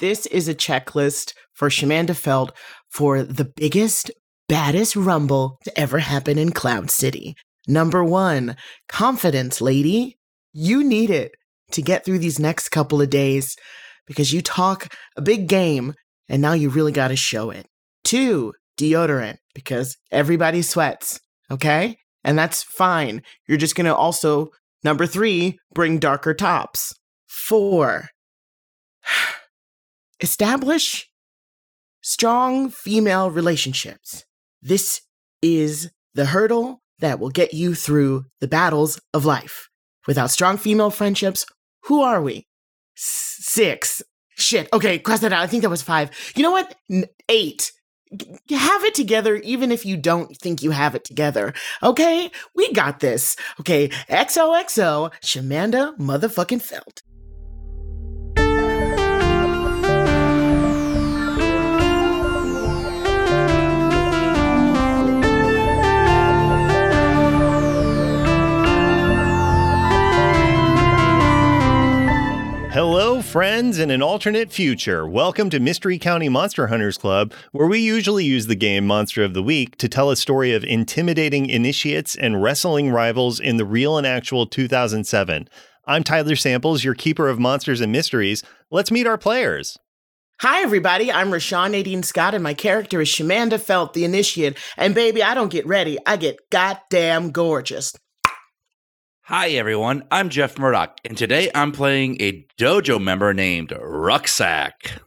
This is a checklist for Shamanda Felt for the biggest, baddest rumble to ever happen in Cloud City. Number one, confidence, lady. You need it to get through these next couple of days because you talk a big game and now you really got to show it. Two, deodorant because everybody sweats, okay? And that's fine. You're just going to also, number three, bring darker tops. Four, establish strong female relationships. This is the hurdle that will get you through the battles of life. Without strong female friendships, who are we? Six. Shit. Okay, cross that out. I think that was five. You know what? Eight. Have it together even if you don't think you have it together. Okay? We got this. Okay, XOXO, Shamanda motherfucking Felt. Hello, friends, in an alternate future. Welcome to Mystery County Monster Hunters Club, where we usually use the game Monster of the Week to tell a story of intimidating initiates and wrestling rivals in the real and actual 2007. I'm Tyler Samples, your keeper of monsters and mysteries. Let's meet our players. Hi, everybody. I'm Rashawn Nadine Scott, and my character is Shamanda Felt, the initiate. And baby, I don't get ready, I get goddamn gorgeous. Hi, everyone. I'm Jeff Murdoch, and today I'm playing a dojo member named Rucksack.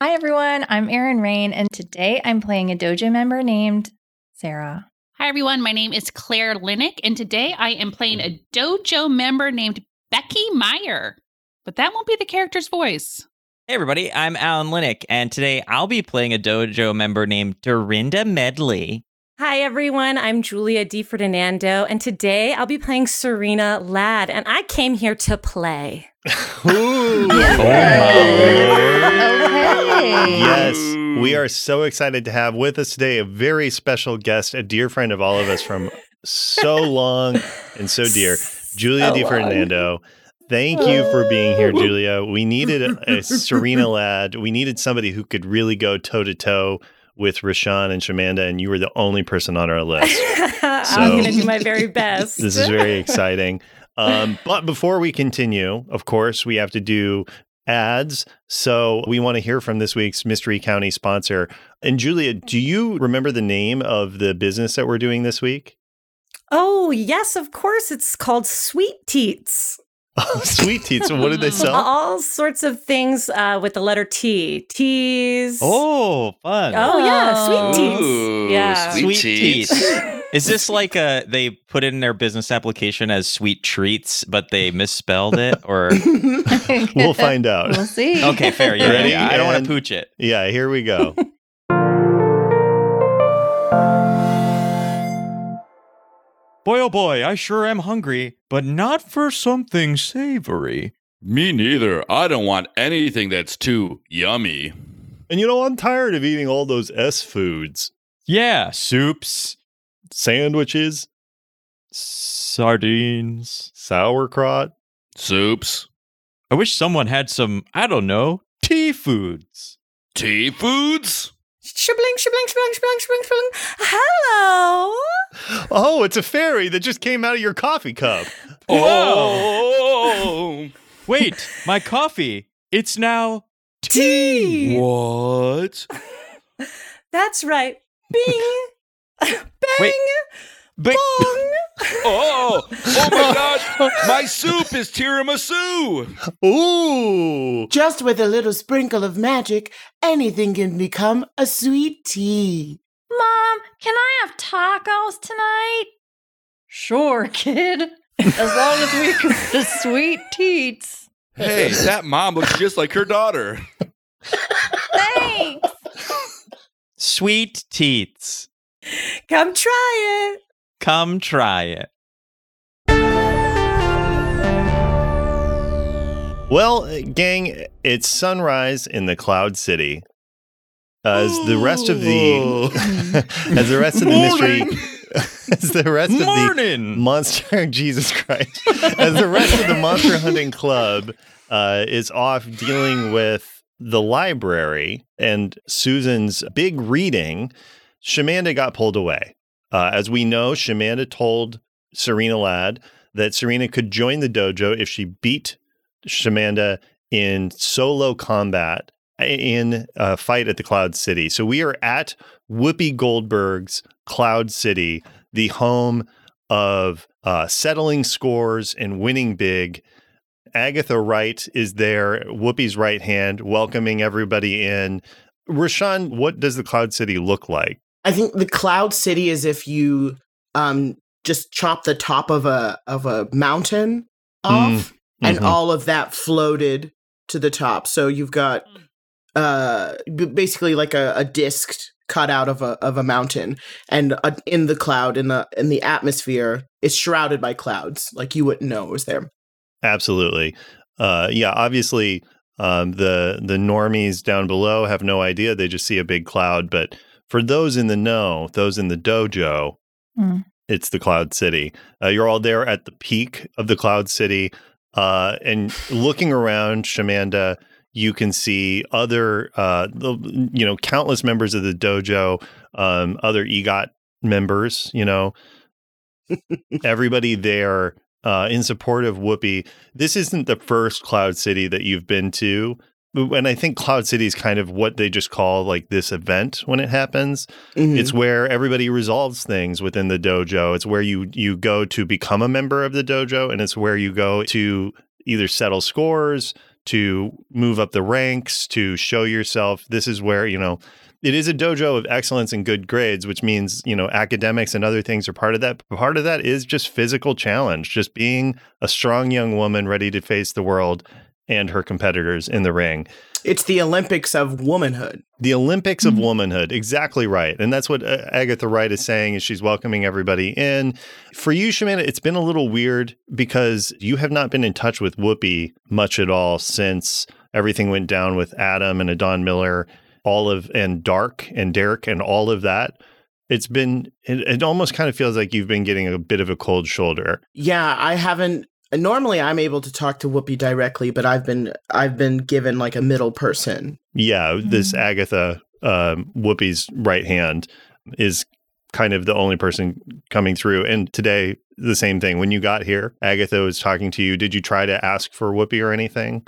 Hi, everyone. I'm Erin Rein, and today I'm playing a dojo member named Sarah. Hi, everyone. My name is Claire Linic, and today I am playing a mm. dojo member named Becky Meyer. But that won't be the character's voice. Hey everybody, I'm Alan Linic, and today I'll be playing a dojo member named Dorinda Medley. Hi, everyone. I'm Julia DiFerdinando, and today I'll be playing Serena Ladd, and I came here to play. Ooh. Okay. Yes, we are so excited to have with us today a very special guest, a dear friend of all of us from so long and so dear, Julia So Di long. Thank you for being here, oh. Julia. We needed a, a Serena Ladd. We needed somebody who could really go toe to toe with Rashawn and Shamanda, and you were the only person on our list. So, I'm going to do my very best. This is very exciting. Um, but before we continue, of course, we have to do ads. So we want to hear from this week's Mystery County sponsor. And Julia, do you remember the name of the business that we're doing this week? oh, yes, of course. It's called Sweet Teats. Sweet Teats. So what did they sell? All sorts of things uh, with the letter T. Teas. Oh, fun. Oh, yeah. Sweet Teats. Ooh, Yeah. sweet Sweet teats. teats. Is this like a they put in their business application as sweet treats, but they misspelled it? Or We'll find out. We'll see. okay, fair. Yeah, Ready? yeah, I don't want to pooch it. Yeah, here we go. Boy, oh boy, I sure am hungry, but not for something savory. Me neither. I don't want anything that's too yummy. And you know, I'm tired of eating all those S foods Yeah, soups, sandwiches, sardines. sauerkraut. Soups, I wish someone had some, I don't know, tea foods. tea foods. Shibling, shibling, shibling, shibling, shibling, shibling. Hello. Oh, it's a fairy that just came out of your coffee cup. Oh, Wait, my coffee. It's now Tea. what? That's right. Bing. Bang. Wait, but Bong. Oh, oh, oh, oh my God! My soup is tiramisu. Ooh. Just with a little sprinkle of magic, anything can become a sweet tea. Mom, can I have tacos tonight? Sure, kid. As long as we cook the sweet teats. Hey, that mom looks just like her daughter. Thanks. sweet teats. Come try it. Come try it. Well, gang, it's sunrise in the Cloud City. As the rest of the as the rest of the mystery as the rest of the Morning. monster Jesus Christ. As the rest of the monster hunting club uh, is off dealing with the library and Susan's big reading, Shamanda got pulled away. Uh, as we know, Shamanda told Serena Ladd that Serena could join the dojo if she beat Shamanda in solo combat in a fight at the Cloud City. So we are at Whoopi Goldberg's Cloud City, the home of uh, settling scores and winning big. Agatha Wright is there, Whoopi's right hand, welcoming everybody in. Rashawn, what does the Cloud City look like? I think the Cloud City is if you um just chop the top of a of a mountain off and Mhm. all of that floated to the top. So you've got uh b- basically like a, a disc cut out of a of a mountain and uh, in the cloud in the in the atmosphere it's shrouded by clouds like you wouldn't know it was there. Absolutely. Uh, yeah, obviously, um, the the normies down below have no idea. They just see a big cloud. But for those in the know, those in the dojo, Mm. it's the Cloud City. Uh, you're all there at the peak of the Cloud City, uh, and looking around, Shamanda, you can see other, uh, the, you know, countless members of the dojo, um, other EGOT members. You know, everybody there uh, in support of Whoopi. This isn't the first Cloud City that you've been to. And I think Cloud City is kind of what they just call like this event when it happens. Mhm. It's where everybody resolves things within the dojo. It's where you you go to become a member of the dojo, and it's where you go to either settle scores, to move up the ranks, to show yourself. This is where you know it is a dojo of excellence and good grades, which means you know academics and other things are part of that. But part of that is just physical challenge, just being a strong young woman ready to face the world and her competitors in the ring. It's the Olympics of womanhood. The Olympics of Mhm. womanhood, exactly right. And that's what uh, Agatha Wright is saying is she's welcoming everybody in. For you, Shamana, it's been a little weird because you have not been in touch with Whoopi much at all since everything went down with Adam and Adon Miller, all of and Dark and Derek and all of that. It's been it, it almost kind of feels like you've been getting a bit of a cold shoulder. Yeah, I haven't. Normally, I'm able to talk to Whoopi directly, but I've been I've been given like a middle person. Yeah, this Mm. Agatha um, Whoopi's right hand is kind of the only person coming through. And today, the same thing. When you got here, Agatha was talking to you. Did you try to ask for Whoopi or anything?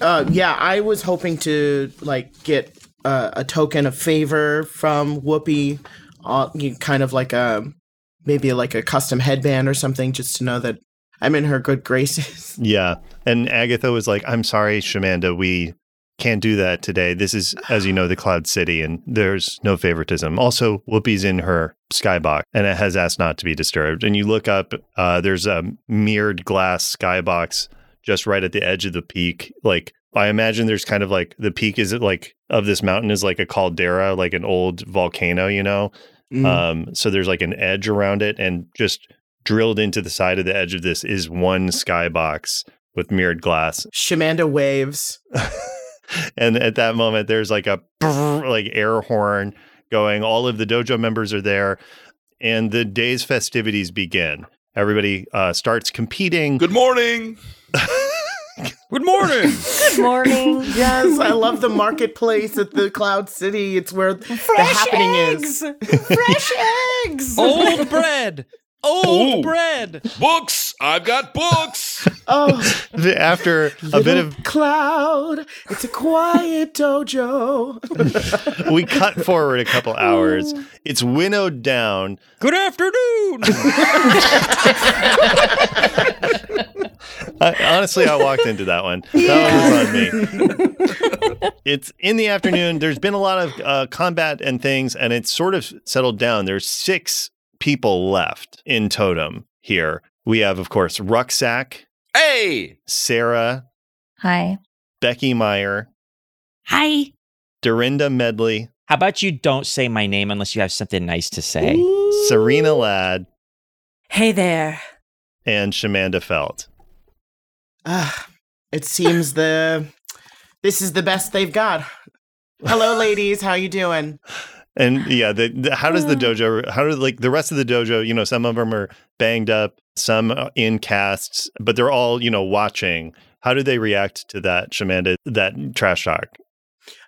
Uh, yeah, I was hoping to like get uh, a token of favor from Whoopi, uh, kind of like a maybe like a custom headband or something, just to know that I'm in her good graces. Yeah. And Agatha was like, I'm sorry, Shamanda, we can't do that today. This is, as you know, the Cloud City, and there's no favoritism. Also, Whoopi's in her skybox, and it has asked not to be disturbed. And you look up, uh, there's a mirrored glass skybox just right at the edge of the peak. Like, I imagine there's kind of like the peak is it like of this mountain is like a caldera, like an old volcano, you know? Mm. Um, so there's like an edge around it, and just drilled into the side of the edge of this is one skybox with mirrored glass. Shamanda waves. and at that moment, there's like a like air horn going. All of the dojo members are there, and the day's festivities begin. Everybody uh, starts competing. Good morning. Good morning. Good morning. Yes, I love the marketplace at the Cloud City. It's where the happening is. Fresh eggs. Old bread. Old Ooh. bread. Books. I've got books. Oh, After a bit of, cloud. It's a quiet dojo. we cut forward a couple hours. It's winnowed down. Good afternoon. I, honestly, I walked into that one. That one was on me. it's in the afternoon. There's been a lot of uh, combat and things, and it's sort of settled down. There's six people left in Totem here. We have, of course, Rucksack, hey. Sarah, Hi. Becky Meyer, Hi. Dorinda Medley, How about you don't say my name unless you have something nice to say? Serena Ladd, Hey there. and Shamanda Felt. Ah, it seems the this is the best they've got. Hello, ladies. How you doing? And yeah, the, the, how does the dojo? How do like the rest of the dojo? You know, some of them are banged up, some in casts, but they're all you know watching. How do they react to that, Shamanda, that trash talk?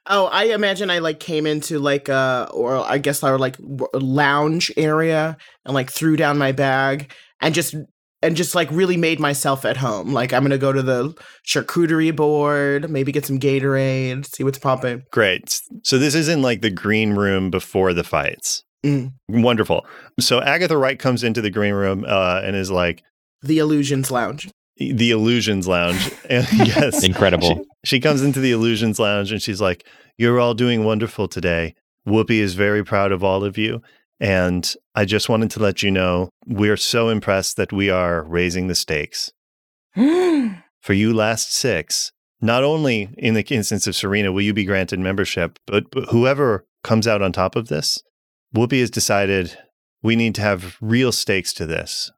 Oh, I imagine I like came into like uh or I guess our like lounge area and like threw down my bag and just and just like really made myself at home. Like I'm gonna go to the charcuterie board, maybe get some Gatorade, see what's popping. Great. So this is in like the green room before the fights. Mm. Wonderful. So Agatha Wright comes into the green room uh, and is like, The Illusions Lounge. the Illusions Lounge. Yes. Incredible. She comes into the Illusions Lounge and she's like, You're all doing wonderful today. Whoopi is very proud of all of you. And I just wanted to let you know we're so impressed that we are raising the stakes. For you last six, not only in the instance of Serena will you be granted membership, but, but whoever comes out on top of this, Whoopi has decided we need to have real stakes to this.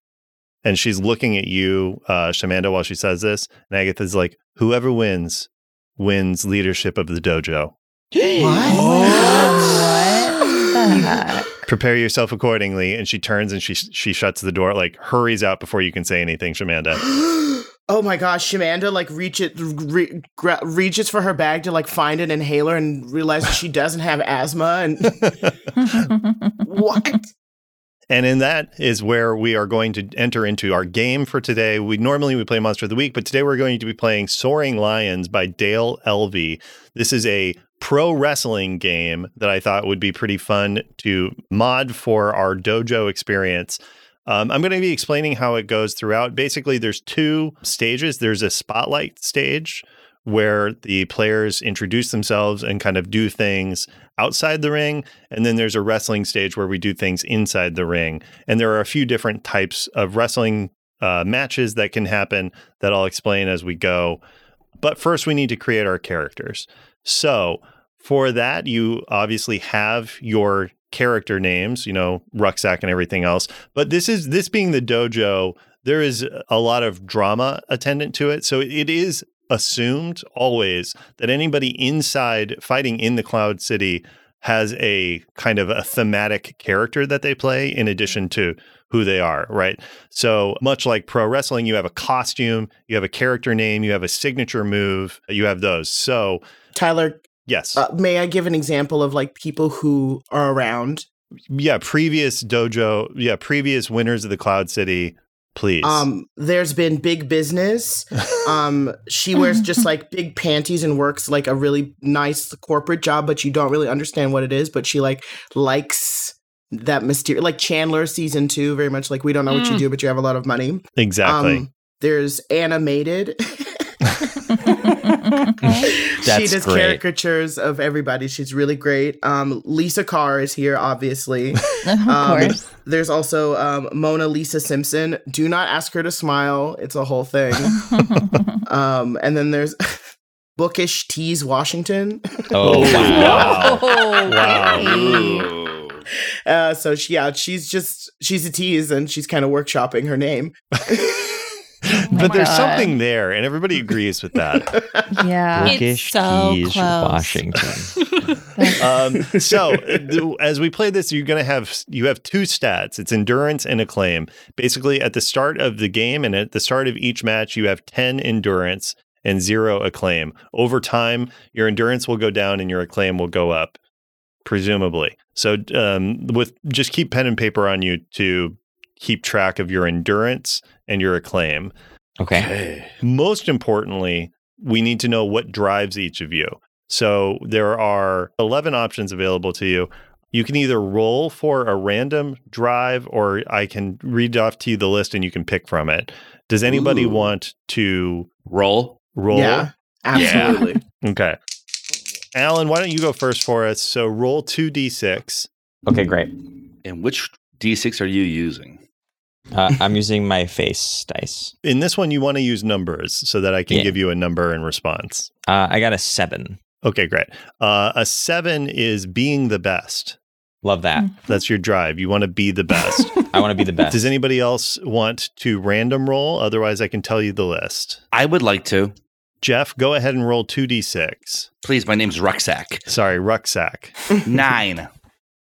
And she's looking at you, uh, Shamanda, while she says this. And Agatha's like, whoever wins, wins leadership of the dojo. What the heck? Prepare yourself accordingly. And she turns and she she shuts the door, like hurries out before you can say anything, Shamanda. oh my gosh, Shamanda like reach it, re- reaches for her bag to like find an inhaler and realizes she doesn't have asthma and what? And in that is where we are going to enter into our game for today. We normally we play Monster of the Week, but today we're going to be playing Soaring Lions by Dale Elvey. This is a pro wrestling game that I thought would be pretty fun to mod for our dojo experience. Um, I'm going to be explaining how it goes throughout. Basically, there's two stages. There's a spotlight stage where the players introduce themselves and kind of do things outside the ring. And then there's a wrestling stage where we do things inside the ring. And there are a few different types of wrestling uh, matches that can happen that I'll explain as we go. But first, we need to create our characters. So for that, you obviously have your character names, you know, rucksack and everything else. But this is this being the dojo, there is a lot of drama attendant to it. So it is assumed always that anybody inside fighting in the Cloud City has a kind of a thematic character that they play in addition to who they are, right? So much like pro wrestling, you have a costume, you have a character name, you have a signature move, you have those. So, Tyler, yes. uh, may I give an example of like people who are around? yeah, previous dojo, yeah, previous winners of the Cloud City, please. Um, there's been big business. Um, she wears just like big panties and works like a really nice corporate job, but you don't really understand what it is. But she like likes that mysterious, like Chandler season two, very much like we don't know what you Mm. do, but you have a lot of money. exactly. Um, there's animated. she does great. caricatures of everybody. She's really great. Um, Lisa Carr is here, obviously. of Um, course. There's also um, Mona Lisa Simpson. Do not ask her to smile. It's a whole thing. um, and then there's Bookish Tease Washington. Oh, wow. Oh, Wow. Uh, so she, yeah, she's just she's a tease and she's kind of workshopping her name. But there's God. something there, and everybody agrees with that. Yeah. It's so Keys, close. Washington. um, so th- as we play this, you're going to have you have two stats. It's endurance and acclaim. Basically, at the start of the game and at the start of each match, you have ten endurance and zero acclaim. Over time, your endurance will go down and your acclaim will go up, presumably. So um, with just keep pen and paper on you to keep track of your endurance and your acclaim. Okay. Okay. Most importantly, we need to know what drives each of you. So there are 11 options available to you. You can either roll for a random drive or I can read off to you the list and you can pick from it. Does anybody Ooh. want to Roll. roll? Yeah, absolutely. Okay. Alan, why don't you go first for us? So roll 2d6. Okay, great. And which D6 are you using? Uh, I'm using my face dice. In this one, you want to use numbers so that I can Yeah. give you a number in response. Uh, I got a seven. Okay, great. Uh, a seven is being the best. Love that. That's your drive. You want to be the best. I want to be the best. Does anybody else want to random roll? Otherwise, I can tell you the list. I would like to. Jeff, go ahead and roll 2d6. Please, my name's Rucksack. Sorry, rucksack. Nine.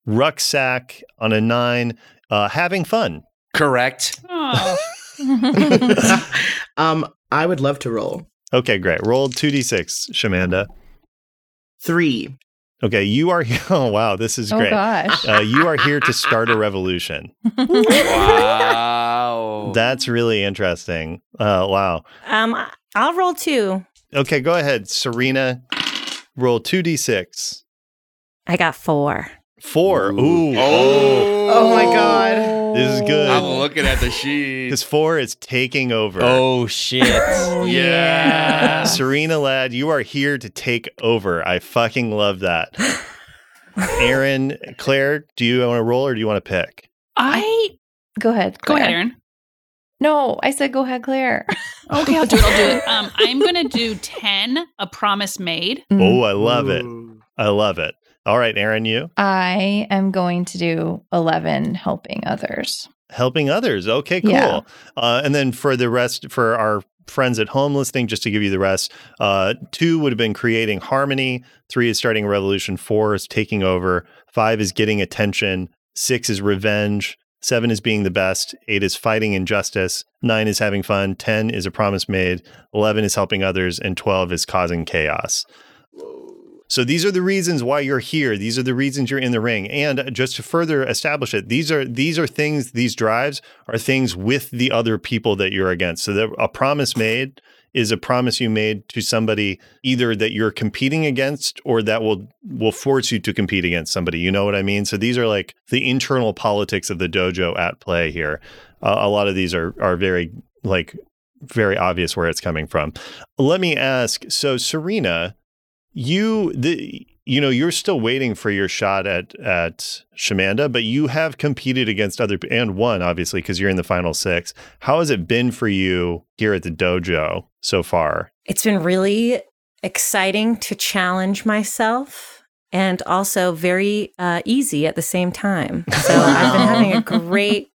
Rucksack on a nine, uh, having fun. Correct. Oh. um, I would love to roll. Okay, great. Roll 2d6, Shamanda. Three. Okay, you are Oh, wow, this is Oh great. gosh. Uh, you are here to start a revolution. Wow. That's really interesting. Uh, wow. Um, I'll roll two. Okay, go ahead, Serena. Roll 2d6. I got four. Four. Ooh. Oh. Oh my God. This is good. I'm looking at the sheet. Because four is taking over. Oh shit. yeah. Serena Ladd, you are here to take over. I fucking love that. Erin, Claire, do you want to roll or do you want to pick? I Go ahead. go ahead, Erin. No, I said go ahead, Claire. Okay, I'll do it. I'll do it. Um, I'm gonna do ten. A promise made. Oh, I love it. I love it. All right, Erin, you I am going to do 11 helping others. helping others. Okay, cool. Yeah. Uh, and then for the rest, for our friends at home listening, just to give you the rest, uh, two would have been creating harmony. Three is starting a revolution. Four is taking over. Five is getting attention. Six is revenge. Seven is being the best. Eight is fighting injustice. Nine is having fun. Ten is a promise made. Eleven is helping others. And 12 is causing chaos. So these are the reasons why you're here. These are the reasons you're in the ring. And just to further establish it, these are these are things. These drives are things with the other people that you're against. So that a promise made is a promise you made to somebody either that you're competing against or that will will force you to compete against somebody. You know what I mean? So these are like the internal politics of the dojo at play here. Uh, a lot of these are are very like very obvious where it's coming from. Let me ask. So Serena, you the you know you're still waiting for your shot at at Shamanda, but you have competed against other and won obviously because you're in the final six. How has it been for you here at the dojo so far? It's been really exciting to challenge myself and also very uh, easy at the same time. So I've been having a great,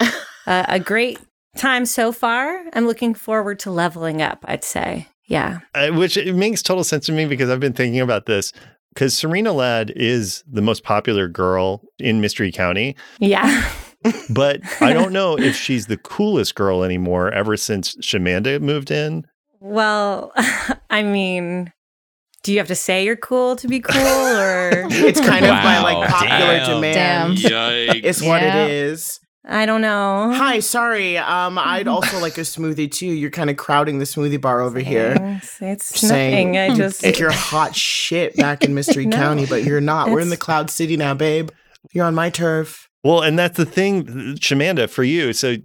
uh, a great time so far. I'm looking forward to leveling up. I'd say, yeah. Uh, which it makes total sense to me because I've been thinking about this. Because Serena Ladd is the most popular girl in Mystery County, Yeah. but I don't know if she's the coolest girl anymore ever since Shamanda moved in. Well, I mean, do you have to say you're cool to be cool or It's kind of my like popular Damn. demand. Yikes. It's what Yeah. it is. I don't know. Hi, sorry. Um, I'd also like a smoothie too. You're kind of crowding the smoothie bar over here. It's, it's saying. nothing. I just Like you're hot shit back in Mystery No. County, but you're not. We're in the Cloud City now, babe. You're on my turf. Well, and that's the thing, Shamanda, for you. So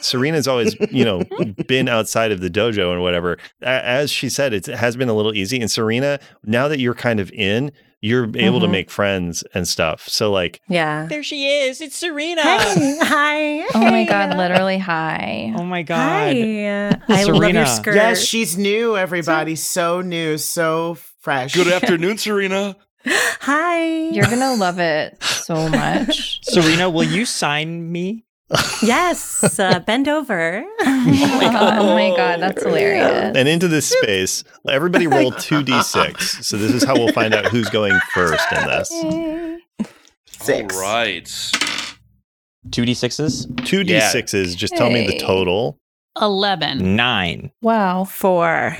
Serena's always, you know, been outside of the dojo and whatever. As she said, it has been a little easy. And Serena, now that you're kind of in, you're able to Mhm. make friends and stuff. So like, yeah. There she is. It's Serena. Hey, hi. Oh my God, literally, hi. Oh my Hi. god. I love Serena. your skirt. Yes, she's new, everybody. So new, so fresh. Good afternoon, Serena. Hi. You're going to love it so much. Serena, will you sign me? Yes. Uh, bend over. oh my God, that's hilarious. and into this space, everybody roll 2d6. So this is how we'll find out who's going first in this. Six. All right. 2d6s? 2d6s, just tell me the total. Eleven. Nine. Wow. Four.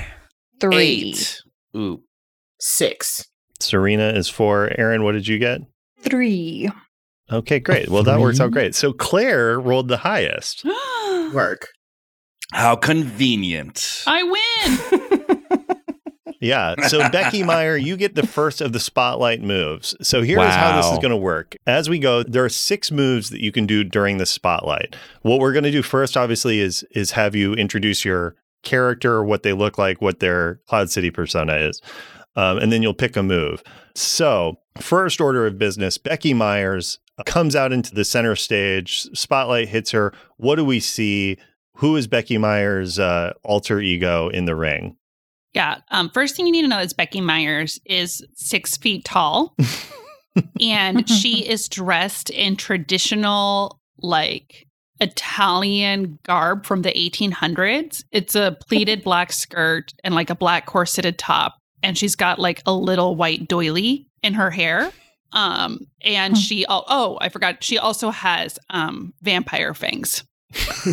Three. Eight. Ooh. Six. Serena is four. Erin, what did you get? Three. Okay, great. Well, that works out great. So Claire rolled the highest. Work. How convenient. I win. Yeah. So Becky Meyer, you get the first of the spotlight moves. So here is how this is going to work. As we go, there are six moves that you can do during the spotlight. What we're going to do first, obviously, is is have you introduce your character, what they look like, what their Cloud City persona is, um, and then you'll pick a move. So first order of business, Becky Myers comes out into the center stage. Spotlight hits her. What do we see? Who is Becky Myers' uh, alter ego in the ring? Yeah. Um, first thing you need to know is Becky Myers is six feet tall, and she is dressed in traditional like Italian garb from the 1800s. It's a pleated black skirt and like a black corseted top, and she's got like a little white doily in her hair. Um, and Hmm. she oh, oh I forgot she also has um vampire fangs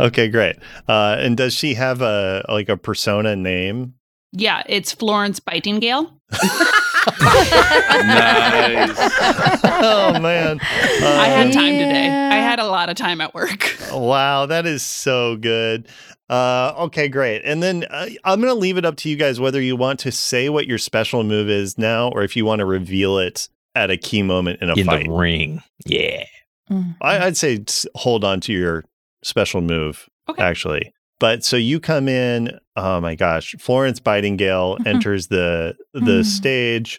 okay, great. Uh, and does she have a like a persona name? Yeah, it's Florence Bitingale. Nice. oh man, I had Uh, time today. I had a lot of time at work. Wow, that is so good. Uh, okay, great. And then uh, I'm going to leave it up to you guys whether you want to say what your special move is now or if you want to reveal it at a key moment in a in fight. the ring. Yeah. I, I'd say hold on to your special move, Okay. actually. But so you come in. Oh my gosh, Florence Bitingale enters the the Mm. stage,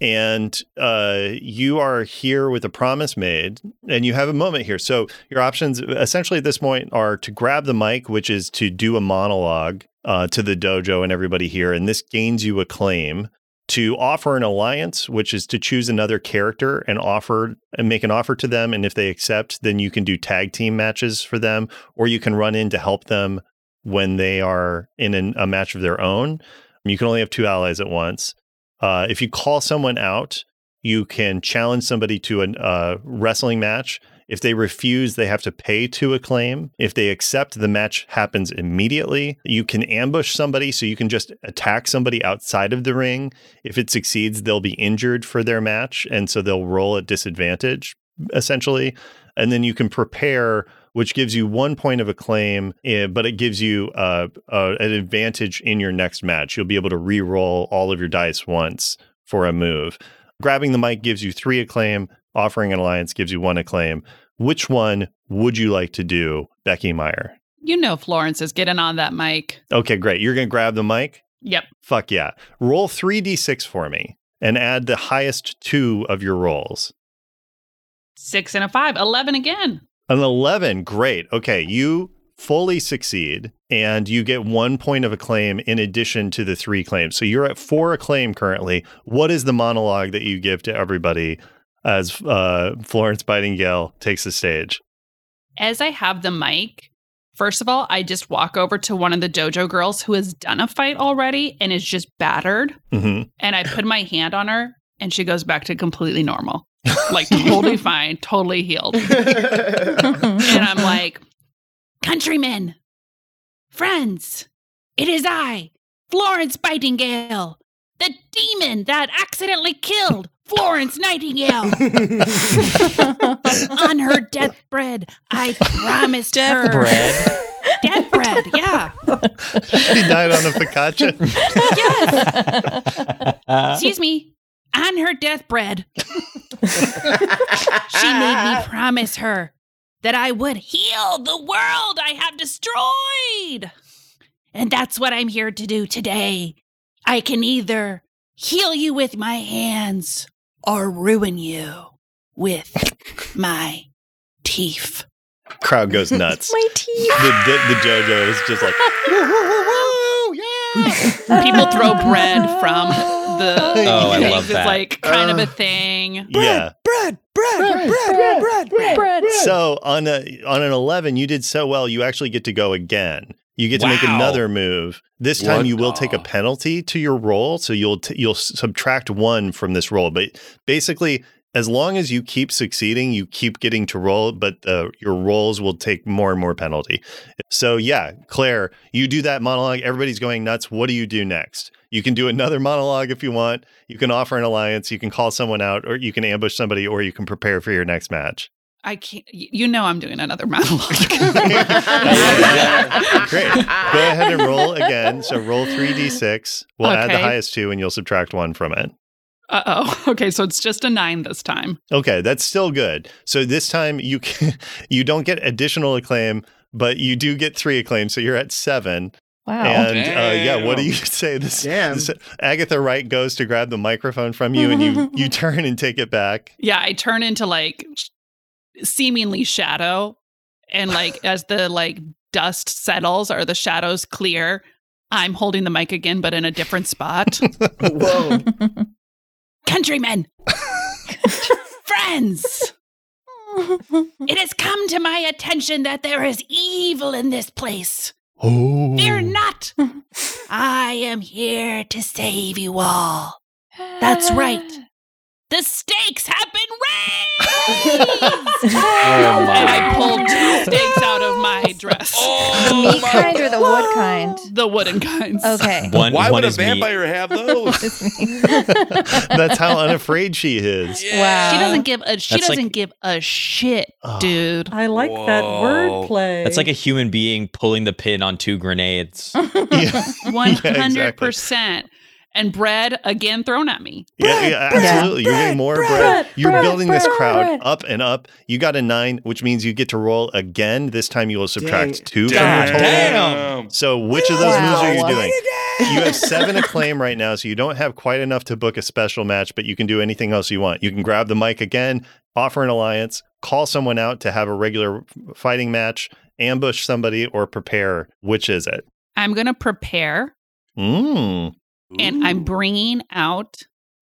and uh, you are here with a promise made, and you have a moment here. So your options, essentially, at this point, are to grab the mic, which is to do a monologue uh, to the dojo and everybody here, and this gains you a claim. To offer an alliance, which is to choose another character and offer and make an offer to them, and if they accept, then you can do tag team matches for them, or you can run in to help them when they are in an, a match of their own. You can only have two allies at once. Uh, if you call someone out, you can challenge somebody to a uh, wrestling match. If they refuse, they have to pay to a claim. If they accept, the match happens immediately. You can ambush somebody, so you can just attack somebody outside of the ring. If it succeeds, they'll be injured for their match, and so they'll roll at disadvantage, essentially. And then you can prepare, which gives you one point of a claim, eh, but it gives you uh, uh, an advantage in your next match. You'll be able to re-roll all of your dice once for a move. Grabbing the mic gives you three acclaim. Offering an alliance gives you one acclaim. Which one would you like to do, Becky Meyer? You know Florence is getting on that mic. Okay, great. You're going to grab the mic? Yep. Fuck yeah. Roll 3d6 for me and add the highest two of your rolls. Six and a five. Eleven again. An 11. Great. Okay. You fully succeed and you get one point of acclaim in addition to the three claims. So you're at four acclaim currently. What is the monologue that you give to everybody as uh, Florence Bitingale takes the stage? As I have the mic, first of all, I just walk over to one of the dojo girls who has done a fight already and is just battered. hmm And I put my hand on her and she goes back to completely normal. Like totally fine, totally healed. And I'm like, countrymen, friends, it is I, Florence Bitingale, the demon that accidentally killed Florence Nightingale. On her deathbed, I promised her. Bread. Deathbed, yeah. She died on a focaccia. Yes. Excuse me. On her deathbed, she made me promise her that I would heal the world I have destroyed. And that's what I'm here to do today. I can either heal you with my hands or ruin you with my teeth. Crowd goes nuts. My teeth. The, the, the dojo is just like, woo, woo, woo, woo, yeah. People throw bread from the Oh, I things. love It's that. like kind of Uh, a thing. Yeah. bread, bread, bread, bread, bread, bread, Bread. So on a on an eleven, you did so well. You actually get to go again. You get to make Wow. another move. This time, What you will take a penalty to your roll, so you'll t- you'll s- subtract one from this roll. But basically, as long as you keep succeeding, you keep getting to roll, but uh, your rolls will take more and more penalty. So yeah, Claire, you do that monologue. Everybody's going nuts. What do you do next? You can do another monologue if you want. You can offer an alliance. You can call someone out, or you can ambush somebody, or you can prepare for your next match. I can't. You know, I'm doing another monologue. Great. Go ahead and roll again. So roll 3d6. We'll add the highest two and you'll subtract one from it. Uh oh. Okay, so it's just a nine this time. Okay, that's still good. So this time you can, you don't get additional acclaim, but you do get three acclaim. So you're at seven. Wow. And uh, yeah, what do you say? This, Damn. this- Agatha Wright goes to grab the microphone from you, and you you turn and take it back. Yeah, I turn into like seemingly shadow, and like as the like dust settles or the shadows clear, I'm holding the mic again, but in a different spot. Whoa. Countrymen, friends. It has come to my attention that there is evil in this place. Oh, Fear not. I am here to save you all. That's right. The stakes have been raised! Oh and I pulled two stakes out of my dress. Oh the meat kind or the wood kind? The wooden kinds. Okay. One, Why one would a is meat. vampire have those? That's how unafraid she is. Wow. She doesn't give a she That's like- doesn't give a shit, Oh. dude. I like that Whoa. wordplay. That's like a human being pulling the pin on two grenades. Yeah. One Yeah, hundred exactly. percent. And bread again thrown at me. Yeah, yeah, absolutely. You're getting more bread. bread, You're bread, building this crowd bread. up and up. You got a nine, which means you get to roll again. This time you will subtract Dang. two from your total. damn. So which of those Wow. moves are you doing? You have seven acclaim right now, so you don't have quite enough to book a special match, but you can do anything else you want. You can grab the mic again, offer an alliance, call someone out to have a regular fighting match, ambush somebody, or prepare. Which is it? I'm gonna prepare, Mm. And I'm bringing out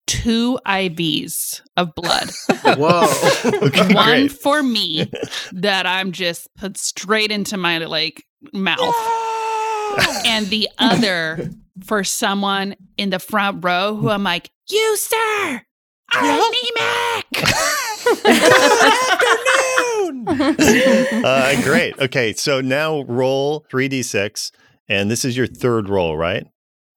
two IVs of blood. Whoa. Okay, One great. for me that I'm just put straight into my like mouth, and the other for someone in the front row who I'm like, you sir, I'm anemic. uh, great. Okay, so now roll 3d6, and this is your third roll, right?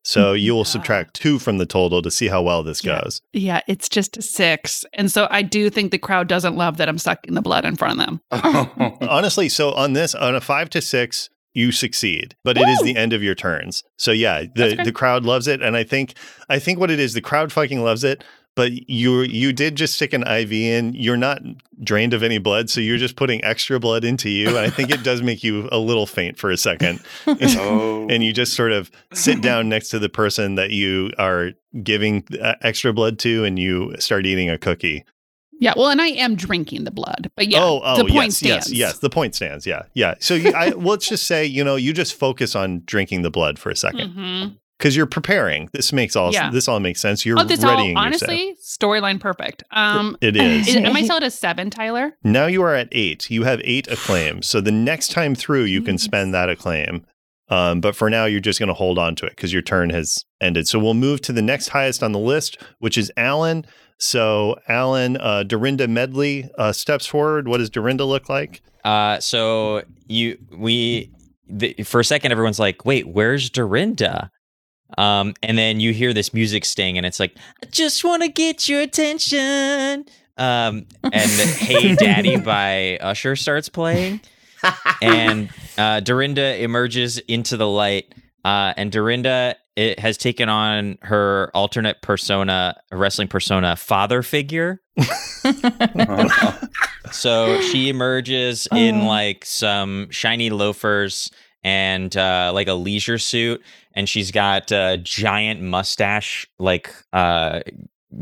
So mm-hmm. you will subtract two from the total to see how well this Yeah. goes. yeah, it's just six, and so I do think the crowd doesn't love that I'm sucking the blood in front of them. Honestly, so on this, on a five to six, you succeed, but it is the end of your turns. So yeah, the the crowd loves it, and I think I think what it is, the crowd fucking loves it. But you you did just stick an IV in. You're not drained of any blood, so you're just putting extra blood into you. And I think it does make you a little faint for a second. oh. and you just sort of sit down next to the person that you are giving uh, extra blood to and you start eating a cookie. Yeah, well, and I am drinking the blood, but yeah, oh, oh, the point yes, stands. yes, yes. The point stands. Yeah, yeah. So you, I, let's just say, you know, you just focus on drinking the blood for a second Mhm. Because you're preparing. This makes all Yeah. this all makes sense. You're Oh, this readying all yourself. honestly storyline perfect. Um, It is. is, am I still at a seven, Tyler? Now you are at eight. You have eight acclaims. So the next time through, you can spend that acclaim. Um, but for now, you're just going to hold on to it because your turn has ended. So we'll move to the next highest on the list, which is Alan. So Alan, uh, Dorinda Medley uh, steps forward. What does Dorinda look like? Uh, so you we the, for a second everyone's like, wait, where's Dorinda? Um, and then you hear this music sting, and it's like, I just want to get your attention. Um, and Hey Daddy by Usher starts playing, and uh, Dorinda emerges into the light. Uh, and Dorinda it has taken on her alternate persona, wrestling persona, father figure. So she emerges in like some shiny loafers and uh, like a leisure suit, and she's got a giant mustache, like uh,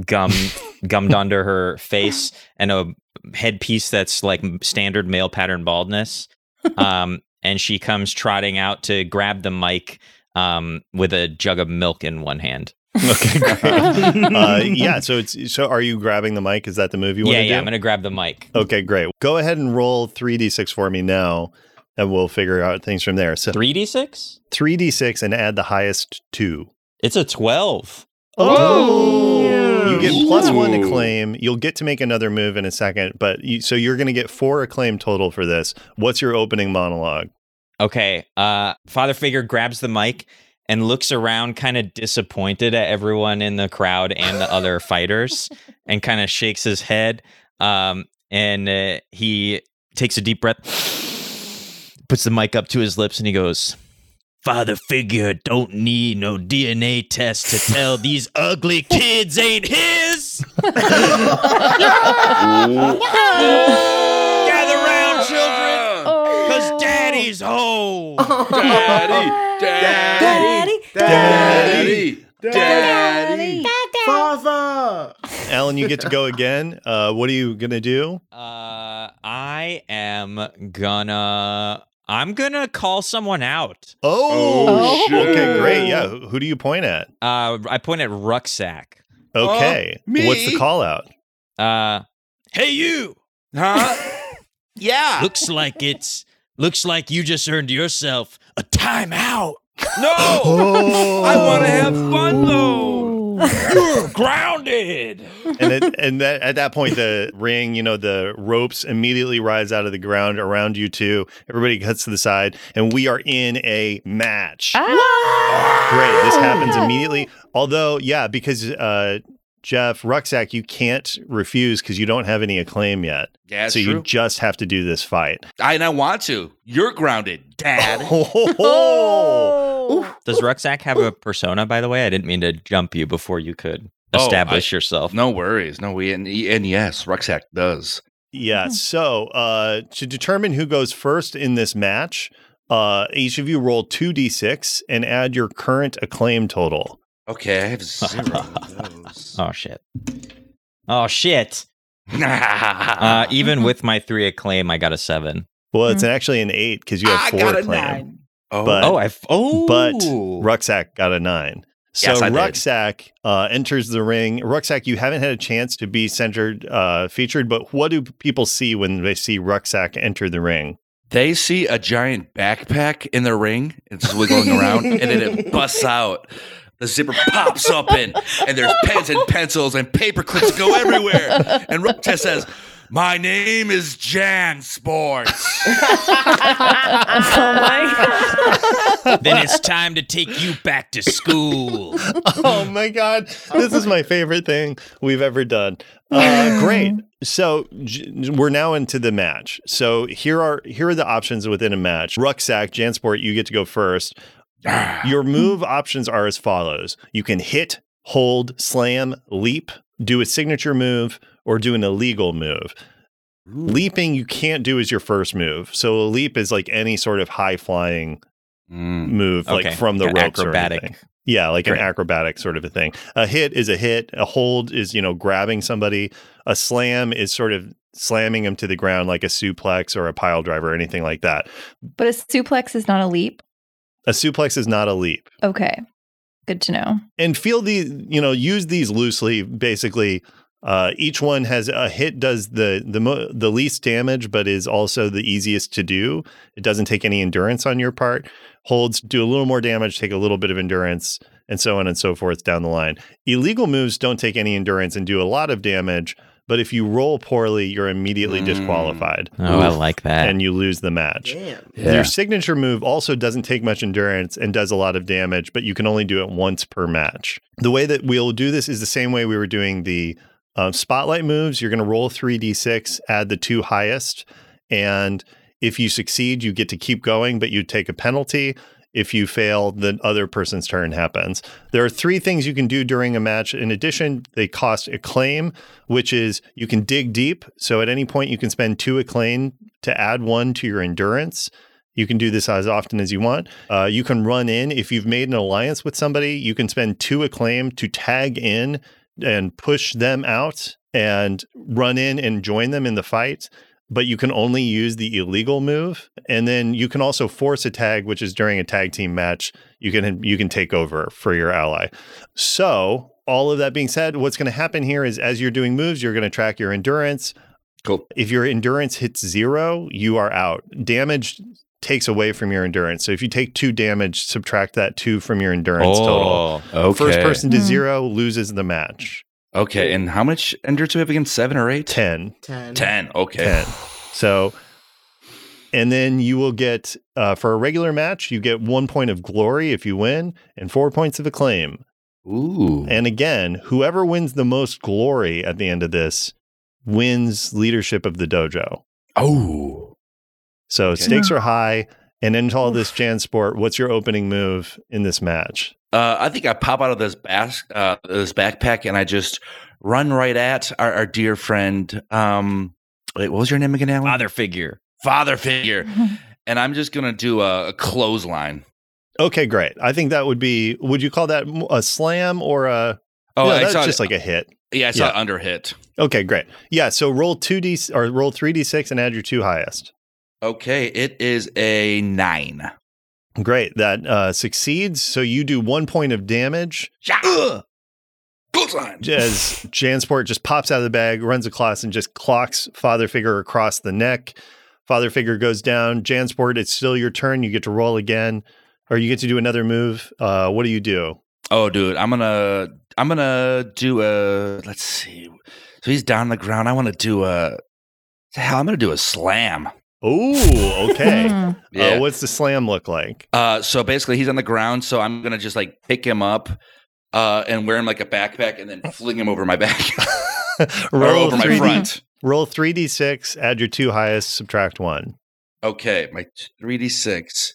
gum gummed under her face, and a headpiece that's like standard male pattern baldness. Um, and she comes trotting out to grab the mic um, with a jug of milk in one hand. Okay, great. uh, yeah. So it's so. Are you grabbing the mic? Is that the move you want yeah, to yeah. do? I'm gonna grab the mic. Okay, great. Go ahead and roll three d six for me now, and we'll figure out things from there. So Three d six. three d six and add the highest two. It's a twelve. Oh, you get plus one Ooh. acclaim. You'll get to make another move in a second, but you, so you're going to get four acclaim total for this. What's your opening monologue? Okay. Uh, father figure grabs the mic and looks around, kind of disappointed at everyone in the crowd and the other fighters, and kind of shakes his head. Um, and uh, he takes a deep breath, puts the mic up to his lips, and he goes. Father figure don't need no DNA test to tell these ugly kids ain't his. Gather round, children, cause daddy's home. Daddy, daddy, daddy, daddy. daddy, Father. Alan, you get to go again. Uh, what are you going to do? Uh, I am gonna. I'm gonna call someone out. Oh, Oh, shit. okay, great. Yeah, who who do you point at? Uh, I point at rucksack. Okay, me? what's the call out? Uh, hey you! Huh? yeah. Looks like it's looks like you just earned yourself a timeout. No. Oh, I want to have fun though. You're grounded. and it, and that, at that point, the ring, you know, the ropes immediately rise out of the ground around you two. Everybody cuts to the side, and we are in a match. Great, this happens immediately. Although, yeah, because uh, Jeff Rucksack, you can't refuse because you don't have any acclaim yet. Yeah, that's so you just have to do this fight. I and I want to. You're grounded, Dad. Oh, Does Rucksack have a persona, by the way? I didn't mean to jump you before you could Oh, establish yourself. no worries. No, we and, and yes, rucksack does. Yeah. So uh, to determine who goes first in this match, uh, each of you roll 2d6 and add your current acclaim total. Okay, I have zero. Oh shit. Oh shit. Uh, even with my three acclaim, I got a seven. Well, it's actually an eight because you have I four got a acclaim. Nine. Oh, But- Oh, I've oh, But Rucksack got a nine. So Yes, Rucksack uh, enters the ring. Rucksack, you haven't had a chance to be centered, uh, featured, but what do people see when they see Rucksack enter the ring? they see a giant backpack in the ring. It's wiggling around, and then it busts out. The zipper pops open, and there's pens and pencils and paper clips go everywhere. And Rucksack says, "My name is Jan Sports." Oh my then it's time to take you back to school. oh my god. This is my favorite thing we've ever done. Uh, great. So j- we're now into the match. So here are here are the options within a match. Rucksack jansport you get to go first. Your move options are as follows. You can hit hold slam leap do a signature move or do an illegal move leaping you can't do as your first move so a leap is like any sort of high flying Mm. move like from the An ropes acrobatic. or anything. Yeah, like Great. an acrobatic sort of a thing. A hit is a hit. A hold is, you know, grabbing somebody. A slam is sort of slamming them to the ground like a suplex or a pile driver or anything like that. But a suplex is not a leap. A suplex is not a leap. Okay. Good to know. And feel the, you know, use these loosely. Basically, uh, each one has a hit does the the mo- the least damage, but is also the easiest to do. It doesn't take any endurance on your part. Holds do a little more damage, take a little bit of endurance, and so on and so forth down the line. Illegal moves don't take any endurance and do a lot of damage, but if you roll poorly, you're immediately Mm. disqualified Oh, I like that. and you lose the match. Damn. Your signature move also doesn't take much endurance and does a lot of damage, but you can only do it once per match. The way that we'll do this is the same way we were doing the uh, spotlight moves. You're going to roll 3d6, add the two highest, and if you succeed, you get to keep going, but you take a penalty. If you fail, the other person's turn happens. There are three things you can do during a match. In addition, they cost acclaim, which is you can dig deep. So at any point, you can spend two acclaim to add one to your endurance. You can do this as often as you want. Uh, you can run in. If you've made an alliance with somebody, you can spend two acclaim to tag in and push them out and run in and join them in the fight. But you can only use the illegal move. And then you can also force a tag, which is during a tag team match. You can you can take over for your ally. So all of that being said, what's going to happen here is as you're doing moves, you're going to track your endurance. Cool. If your endurance hits zero, you are out. Damage takes away from your endurance. So if you take two damage, subtract that two from your endurance total. oh, Okay. First person to Hmm. zero loses the match. Okay, and how much endurance do we have again? Seven or eight? 10. Ten. Ten. Okay. 10. So, and then you will get, uh, for a regular match, you get one point of glory if you win and four points of acclaim. Ooh. And again, whoever wins the most glory at the end of this wins leadership of the dojo. oh. So Okay. stakes are high. And into all this Jansport, what's your opening move in this match? Uh, I think I pop out of this bas- uh, this backpack and I just run right at our, our dear friend. Um, wait, what was your name again, Alan? father figure. Father figure. and I'm just gonna do a, a clothesline. Okay, great. I think that would be, would you call that a slam or a, Oh, no, I that's saw just like a hit. yeah, I saw yeah. under hit. Okay, great. Yeah, so roll 2d or roll 3d6 and add your two highest. Okay, it is a nine. Great. That uh, succeeds. So you do one point of damage Yeah. As Jansport just pops out of the bag, runs across, and just clocks Father Figure across the neck. Father Figure goes down. Jansport, it's still your turn. You get to roll again, or you get to do another move. Uh, what do you do? Oh, dude, I'm gonna I'm gonna do a. Let's see. So he's down on the ground. I want to do a. Hell, I'm gonna do a slam. Oh, okay. Mm. Yeah. Uh, what's the slam look like? Uh, so basically, he's on the ground. So I'm gonna just like pick him up, uh, and wear him like a backpack, and then fling him over my back or roll over my 3D front. Roll three d six. Add your two highest. Subtract one. Okay, my three d six.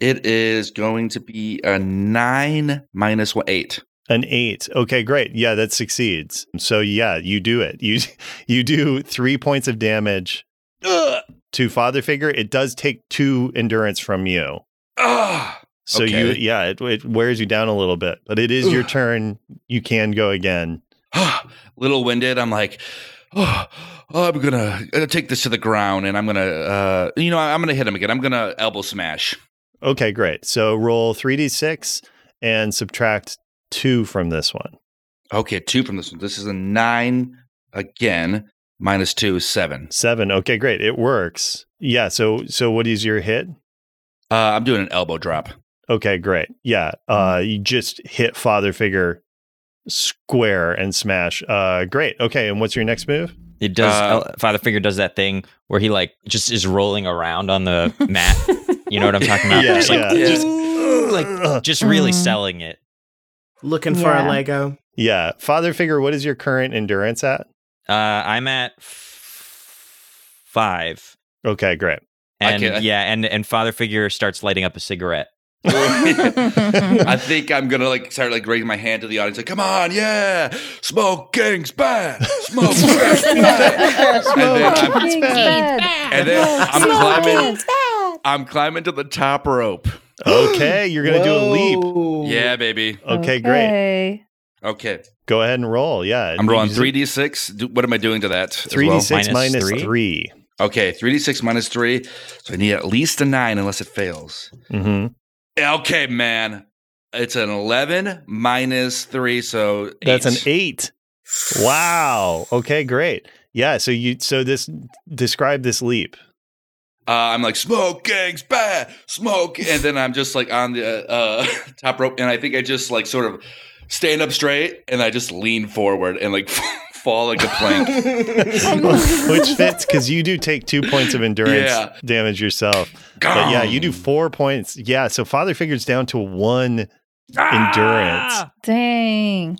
It is going to be a nine minus one eight. An eight. Okay, great. Yeah, that succeeds. So yeah, you do it. You you do three points of damage Ugh! To father figure. It does take two endurance from you. Ah! So you yeah, it, it wears you down a little bit, but it is your turn. You can go again. little winded. I'm like, oh, I'm gonna, gonna take this to the ground, and I'm gonna, uh, you know, I'm gonna hit him again. I'm gonna elbow smash. Okay, great. So roll three d six and subtract two from this one. Okay, two from this one. This is a nine again. Minus two is seven. Seven. Okay, great. It works. Yeah. So so what is your hit? Uh, I'm doing an elbow drop. Okay, great. Yeah. Uh you just hit father figure square and smash. Uh great. Okay, and what's your next move? It does. Uh, Father Figure does that thing where he like just is rolling around on the mat. You know what I'm talking about? Yeah, just like, yeah. just, like just really Mhm. selling it. Looking for a Lego. Yeah. Father figure, what is your current endurance at? Uh, I'm at f- five, Okay, great. and Okay. yeah, and and Father Figure starts lighting up a cigarette. I think I'm gonna like start like raising my hand to the audience, like, "Come on, yeah, smoking's bad, smoking's bad." and then I'm, Smoking's bad. and then I'm climbing, I'm climbing to the top rope. Okay, you're gonna do a leap. Yeah, baby. Okay, great. Okay. Okay, Go ahead and roll. Yeah. I'm rolling three d six. What am I doing to that? Three d well? six Minus minus three? three. Okay, three d six minus three. So I need at least a nine, unless it fails. Mm-hmm. Okay, man. It's an eleven minus three, so eight. That's an eight. Wow. Okay, great. Yeah. So you so this describe this leap. Uh, I'm like smoking's bad, smoke, and then I'm just like on the uh, top rope, and I think I just like sort of stand up straight, and I just lean forward and like fall like a plank. Which fits because you do take two points of endurance Yeah. damage yourself. But yeah, you do four points. Yeah, so father figure's down to one endurance. Ah! Dang.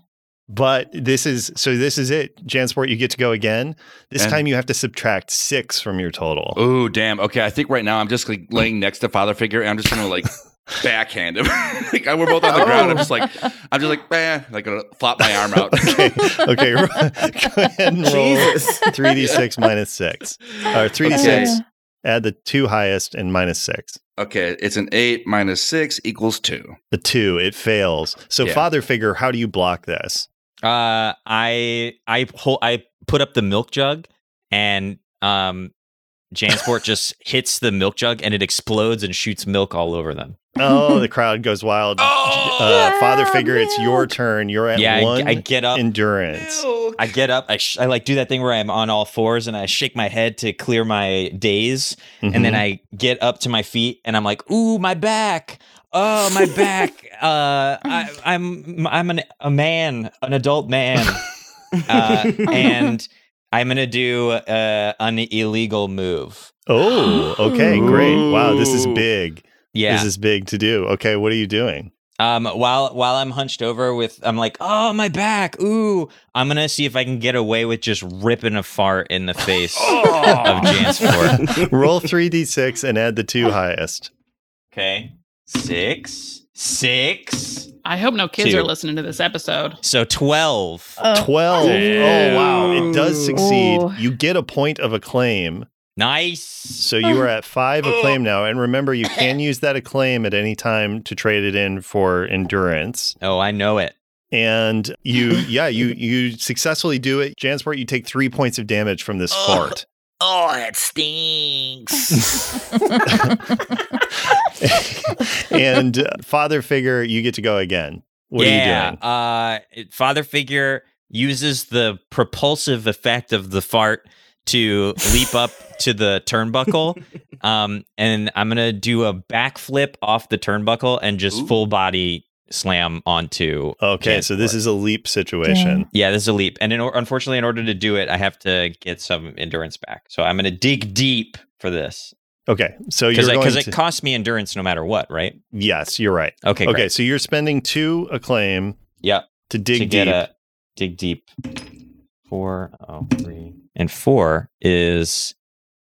But this is so this is it. Jansport, you get to go again. This And- time you have to subtract six from your total. Oh damn! Okay, I think right now I'm just like laying next to father figure, and I'm just gonna like backhand him. like we're both on the ground. I'm just like I'm just like eh, like gonna flop my arm out. Okay, okay. go ahead and roll Jesus. three d six minus six, or three d Okay. six. Add the two highest and minus six. okay, it's an eight minus six equals two. The two, it fails. So Yeah. father figure, how do you block this? Uh, I I hold, I put up the milk jug, and um, Jansport just hits the milk jug, and it explodes and shoots milk all over them. Oh, the crowd goes wild. Oh, uh, father yeah, figure, it's your turn. You're at yeah, I, one I get up. endurance. I get up. I, sh- I like do that thing where I'm on all fours and I shake my head to clear my daze, and then Mhm. I get up to my feet and I'm like, "Ooh, my back! Oh, my back! uh, I, I'm I'm an, a man, an adult man, uh, and I'm gonna do uh, an illegal move. Oh, okay, great. Wow, this is big. Yeah. This is big to do. Okay, what are you doing? Um, while while I'm hunched over with, I'm like, oh my back, ooh. I'm gonna see if I can get away with just ripping a fart in the face of Jansport. Roll 3d6 and add the two highest. Okay, six, six. I hope no kids Two. are listening to this episode. So twelve. Oh. 12. Oh, wow. It does succeed. Ooh. You get a point of acclaim. Nice. So you are at five acclaim now. And remember, you can use that acclaim at any time to trade it in for endurance. Oh, I know it. And you, yeah, you you successfully do it. Jansport, you take three points of damage from this fart. Oh, it stinks. and uh, father figure, you get to go again. What are you yeah, doing? Uh, father figure uses the propulsive effect of the fart to leap up to the turnbuckle. Um, and I'm gonna do a backflip off the turnbuckle and just Ooh. full body slam onto. Okay, so this is a leap situation. Yeah, this is a leap, and in, unfortunately, in order to do it, I have to get some endurance back. So I'm going to dig deep for this Okay, so you're because to, it costs me endurance no matter what, right? yes, you're right. Okay, Okay, great. so you're spending two acclaim Yep. to dig to deep. get a dig deep. Four, oh, three, and four is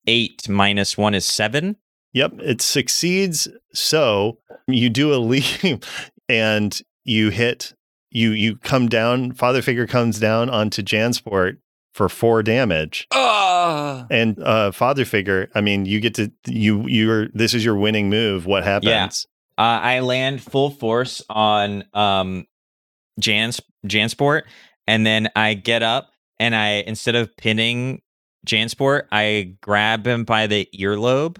eight minus one is seven. Yep, it succeeds. So you do a leap and you hit you you come down, father figure comes down onto Jansport for four damage. Ah. And uh father figure, I mean, you get to you you're this is your winning move. What happens? Uh, I land full force on um, Jans Jansport, and then I get up and I instead of pinning Jansport, I grab him by the earlobe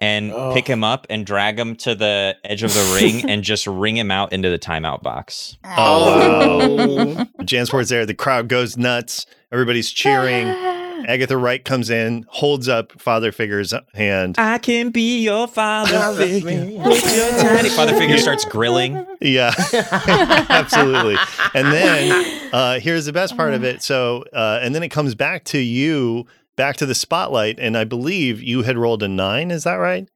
and Oh. pick him up and drag him to the edge of the ring and just ring him out into the timeout box. Oh, wow. Jansport's there, the crowd goes nuts, everybody's cheering. Agatha Wright comes in, holds up father figure's hand. I can be your father figure. Your father figure starts grilling. Yeah, absolutely. And then uh, here's the best part of it. So, uh, and then it comes back to you, back to the spotlight. And I believe you had rolled a nine. Is that right?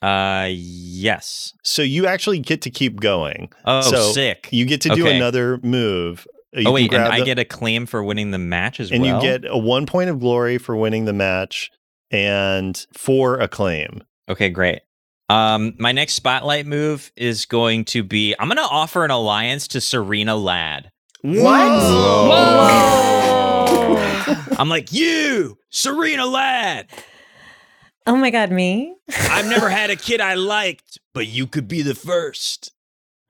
Uh, yes. So you actually get to keep going. Oh, So, sick. You get to do Okay. another move. Uh, You oh wait, and grab I the- get a claim for winning the match as and well. And you get a one point of glory for winning the match and four acclaim. Okay, great. Um, my next spotlight move is going to be I'm going to offer an alliance to Serena Ladd. I'm like, you, Serena Ladd. Oh my God, me? I've never had a kid I liked, but you could be the first.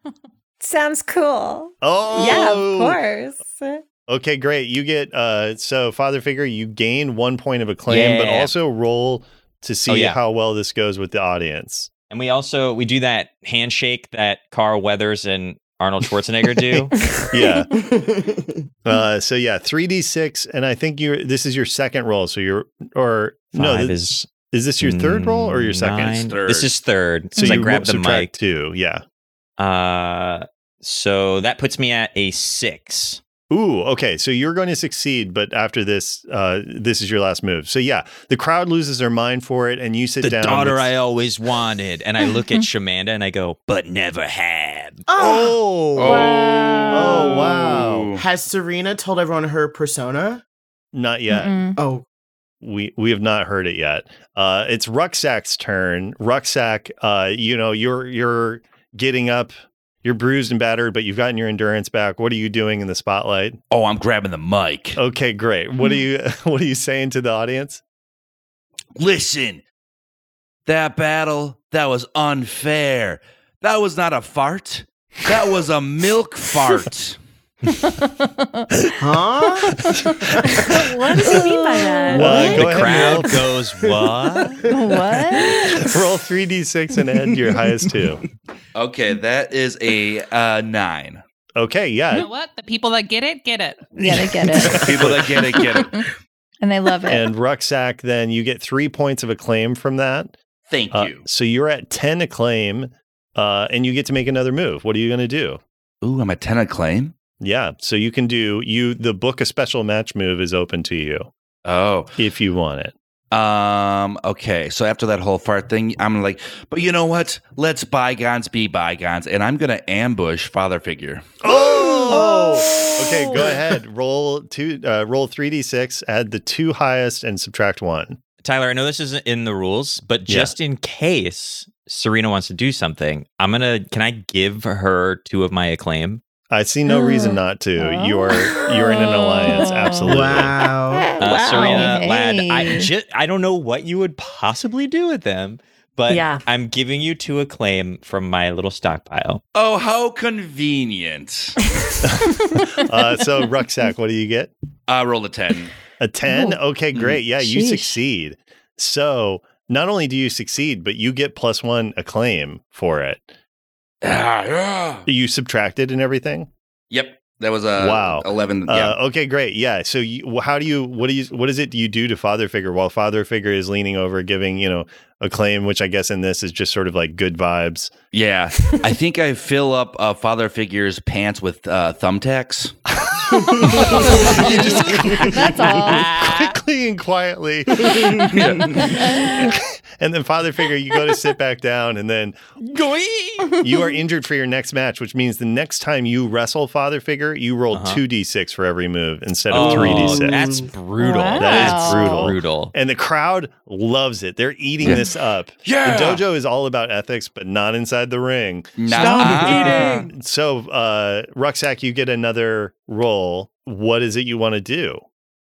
Sounds cool. Oh, Yeah, of course. Okay, great. You get uh so father figure, you gain one point of acclaim, but also roll to see Oh, yeah. how well this goes with the audience. And we also we do that handshake that Carl Weathers and Arnold Schwarzenegger do. Yeah. Uh so yeah, 3d6 and I think you're this is your second roll, so you're or no, this, is is this your third roll or your second? Third. This is third. So So I you grab the mic. two, yeah. Uh, so that puts me at a six. Ooh, okay. So you're going to succeed, but after this, uh, this is your last move. So yeah, the crowd loses their mind for it, and you sit the down. The daughter with- I always wanted. And I look at Shamanda and I go, but never had. Oh, oh, wow! Has Serena told everyone her persona? Not yet. Mm-mm. Oh, We we have not heard it yet. Uh, it's Rucksack's turn. Rucksack, uh, you know you're you're getting up. You're bruised and battered, but you've gotten your endurance back. What are you doing in the spotlight? Oh, I'm grabbing the mic. Okay, great. What are you What are you saying to the audience? Listen, that battle, that was unfair. That was not a fart. That was a milk fart. Huh? what does he mean by that? Uh, go the crowd goes, what? what? roll roll three d six and add your highest two. Okay, that is a uh, nine. Okay, yeah. You know what? The people that get it, get it. Yeah, they get it. People that get it, get it. And they love it. And rucksack, then you get three points of acclaim from that. Thank Uh, you. so you're at ten acclaim, uh, and you get to make another move. What are you going to do? Ooh, I'm at 10 acclaim. Yeah, so you can do you. The book a special match move is open to you Oh, if you want it. Um. Okay. So after that whole fart thing, I'm like, but you know what? Let's bygones be bygones, and I'm gonna ambush father figure. Oh, okay. Go ahead. Roll two. Uh, roll three d six. Add the two highest and subtract one. Tyler, I know this isn't in the rules, but Yeah. just in case Serena wants to do something, I'm gonna. Can I give her two of my acclaim? I see no reason not to. You are you're in an alliance. Absolutely. Wow. Uh, Wow. Serena, Ladd, I Hey. just I don't know what you would possibly do with them, but Yeah. I'm giving you two acclaim from my little stockpile. Oh, how convenient! Uh, so rucksack. What do you get? I roll a ten. A 10? Ooh. Okay, great. Yeah, you succeed. So not only do you succeed, but you get plus one acclaim for it. Ah, yeah. You subtracted and everything? Yep. That was a Wow. eleven. Yeah. Uh, okay, great. Yeah. So, you, how do you? What do you? What is it? Do you do to father figure while father figure is leaning over, giving you know a claim, which I guess in this is just sort of like good vibes. yeah. I think I fill up uh, father figure's pants with uh, thumbtacks. That's all. Quickly and quietly. and then father figure, you go to sit back down, and then you are injured for your next match, which means the next time you wrestle father figure, you roll Uh-huh. two d six for every move instead of three d six. That's brutal. Wow. That is That's brutal. brutal. And the crowd loves it. They're eating this up. Yeah. The dojo is all about ethics, but not inside the ring. Nah. So, uh, Rucksack, you get another roll. What is it you want to do?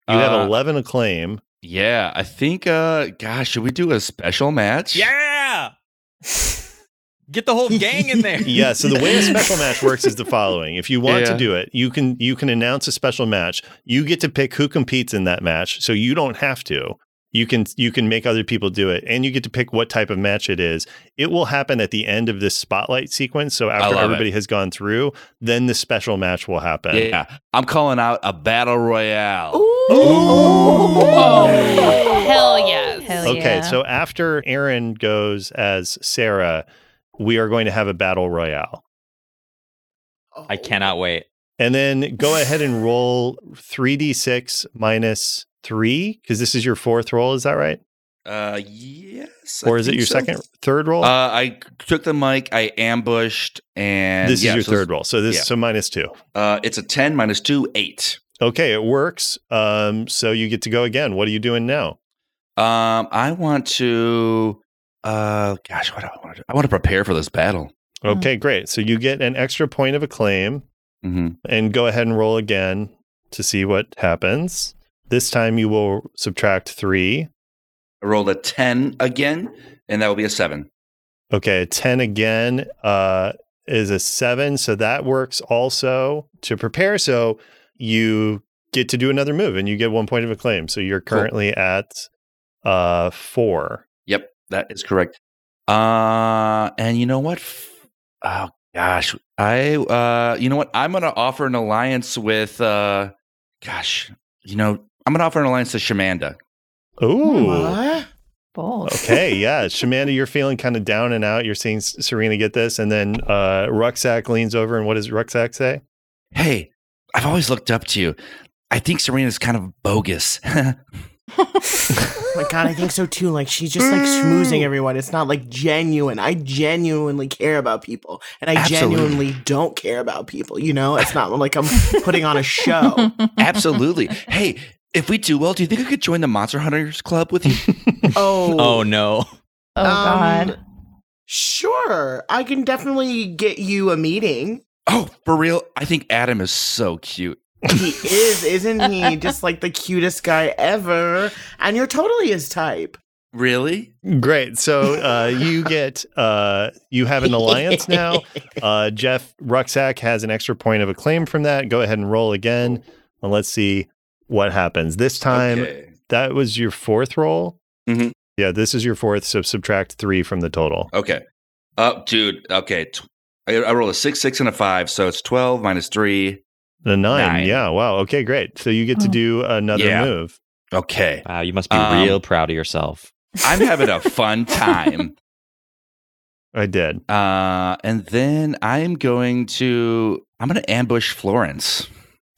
You have Uh, 11 acclaim. Yeah, I think. uh Gosh, should we do a special match? Yeah. Get the whole gang in there. Yeah, so the way a special match works is the following. If you want Yeah. to do it, you can you can announce a special match. You get to pick who competes in that match, so you don't have to. You can you can make other people do it and you get to pick what type of match it is. It will happen at the end of this spotlight sequence. So after love everybody has gone through, then the special match will happen. Yeah, I'm calling out a battle royale. Oh, hell yes. Hell Okay, yeah. so after Erin goes as Sarah, we are going to have a battle royale. I cannot wait. And then go ahead and roll 3d6 minus 3 because this is your fourth roll, is that right? Uh, yes. Or is it your so. second third roll? Uh, I took the mic, I ambushed, and this yeah, is your so third roll. So this yeah. so minus 2. Uh, it's a ten minus two, eight. Okay, it works. Um so you get to go again. What are you doing now? Um, I want to. Uh, gosh, what do I want to do? I want to prepare for this battle. Okay, great. So you get an extra point of acclaim hmm and go ahead and roll again to see what happens. This time you will subtract 3. I rolled a ten again, and that will be a seven. Okay, a 10 again uh, is a 7. So that works also to prepare. So you get to do another move and you get one point of acclaim. So you're Cool. currently at uh, 4. Yep, that is correct. Uh, and you know what? Oh gosh, I uh, you know what? I'm gonna offer an alliance with uh, gosh, you know, I'm gonna offer an alliance to Shamanda. Ooh. What? Bold. Okay, yeah. Shamanda, you're feeling kind of down and out. You're seeing Serena get this. And then uh, Rucksack leans over. And what does Rucksack say? Hey, I've always looked up to you. I think Serena's kind of bogus. Oh my god, I think so too. Like she's just like schmoozing everyone. It's not like genuine. I genuinely care about people, and I Absolutely. genuinely don't care about people. You know, it's not like I'm putting on a show. Absolutely. hey, if we do well, do you think I could join the Monster Hunters Club with you? Oh, Oh no. Oh God. um, Sure, I can definitely get you a meeting. Oh, for real? I think Adam is so cute. He is, isn't he? Just like the cutest guy ever, and you're totally his type. Really? Great. So uh, you get, uh, you have an alliance now. Uh, Jeff Rucksack has an extra point of acclaim from that. Go ahead and roll again. And let's see what happens. This time, Okay. that was your fourth roll. Mhm. Yeah, this is your fourth. So subtract three from the total. Okay. Oh, dude. Okay. Tw- I, I rolled a six, six, and a five, so it's twelve minus three. The nine. Nine. Yeah. Wow. Okay, great. So you get to Oh. do another Yeah. move. Okay. Wow, you must be Um, real proud of yourself. I'm having a fun time. I did. Uh, and then I'm going to I'm going to ambush Florence.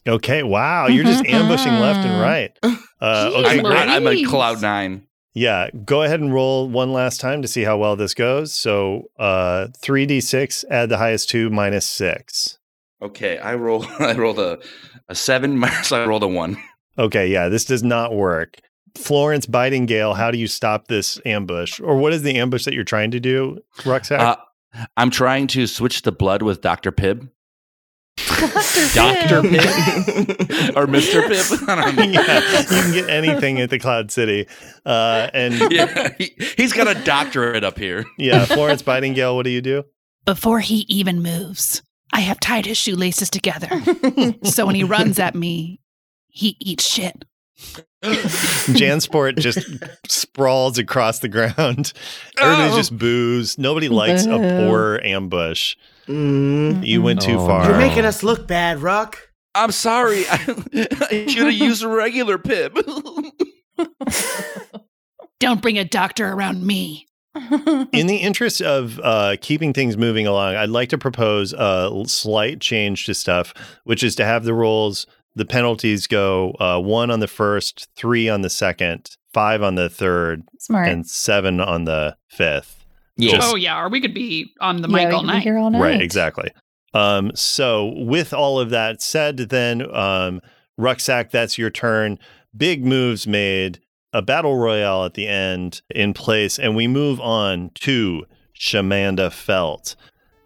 Okay. Wow. You're just ambushing left and right. Uh, okay, I'm, great. I'm a cloud nine. Yeah, go ahead and roll one last time to see how well this goes. So, uh, 3d6, add the highest two minus six. Okay, I roll. I rolled a a seven. So I rolled a one. Okay, yeah, this does not work. Florence Bitingale, how do you stop this ambush? Or what is the ambush that you're trying to do, Rucksack? Uh, I'm trying to switch the blood with Doctor Pibb Doctor Pibb or Mister Pibb. I don't know. yeah, you can get anything at the Cloud City. Uh, and yeah. Yeah, he, he's got a doctorate up here. Yeah, Florence Bitingale, what do you do? Before he even moves, I have tied his shoelaces together. so when he runs at me, he eats shit. Jansport just sprawls across the ground. Everybody Oh. just boos. Nobody likes a poor ambush. Mm. You went too Oh, far. You're making us look bad, Ruck. I'm sorry. I, I should have used a regular Pibb. Don't bring a doctor around me. In the interest of uh, keeping things moving along, I'd like to propose a slight change to stuff, which is to have the rules, the penalties go uh, one on the first, three on the second, five on the third, Smart. and seven on the fifth. Yeah. Just- oh yeah, or we could be on the yeah, mic we all night. here all night. Right, exactly. Um, so with all of that said, then um, rucksack, that's your turn. Big moves made, a battle royale at the end in place, and we move on to Shamanda Felt.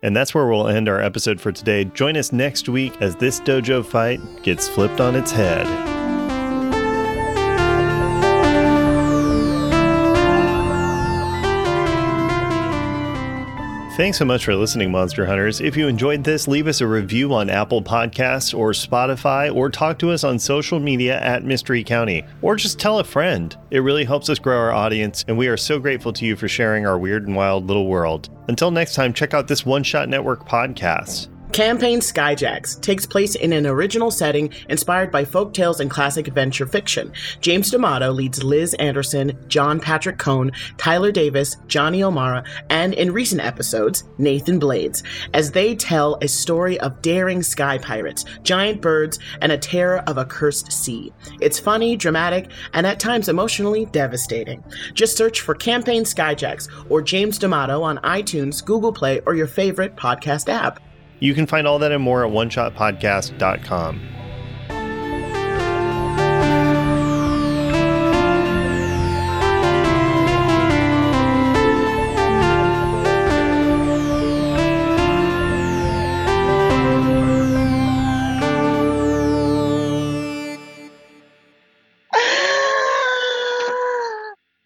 And that's where we'll end our episode for today. Join us next week as this dojo fight gets flipped on its head. Thanks so much for listening, Monster Hunters. If you enjoyed this, leave us a review on Apple Podcasts or Spotify, or talk to us on social media at Mystery County, or just tell a friend. It really helps us grow our audience, and we are so grateful to you for sharing our weird and wild little world. Until next time, check out this One Shot Network podcast. Campaign Skyjacks takes place in an original setting inspired by folk tales and classic adventure fiction. James D'Amato leads Liz Anderson, John Patrick Coan, Tyler Davis, Johnny O'Mara, and in recent episodes, Nathan Blades, as they tell a story of daring sky pirates, giant birds, and a terror of a cursed sea. It's funny, dramatic, and at times emotionally devastating. Just search for Campaign Skyjacks or James D'Amato on iTunes, Google Play, or your favorite podcast app. You can find all that and more at oneshotpodcast.com.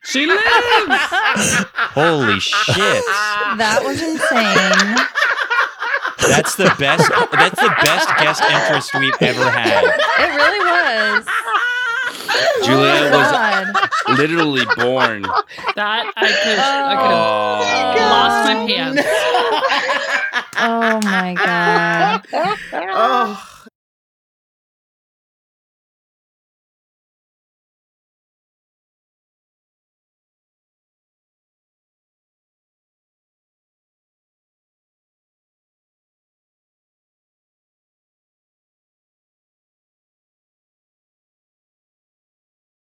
She lives. Holy shit. That was insane. That's the best that's the best guest interest we've ever had. It really was. Julia oh, was literally born. that I could I could have Oh. lost my pants. Oh my god. Oh.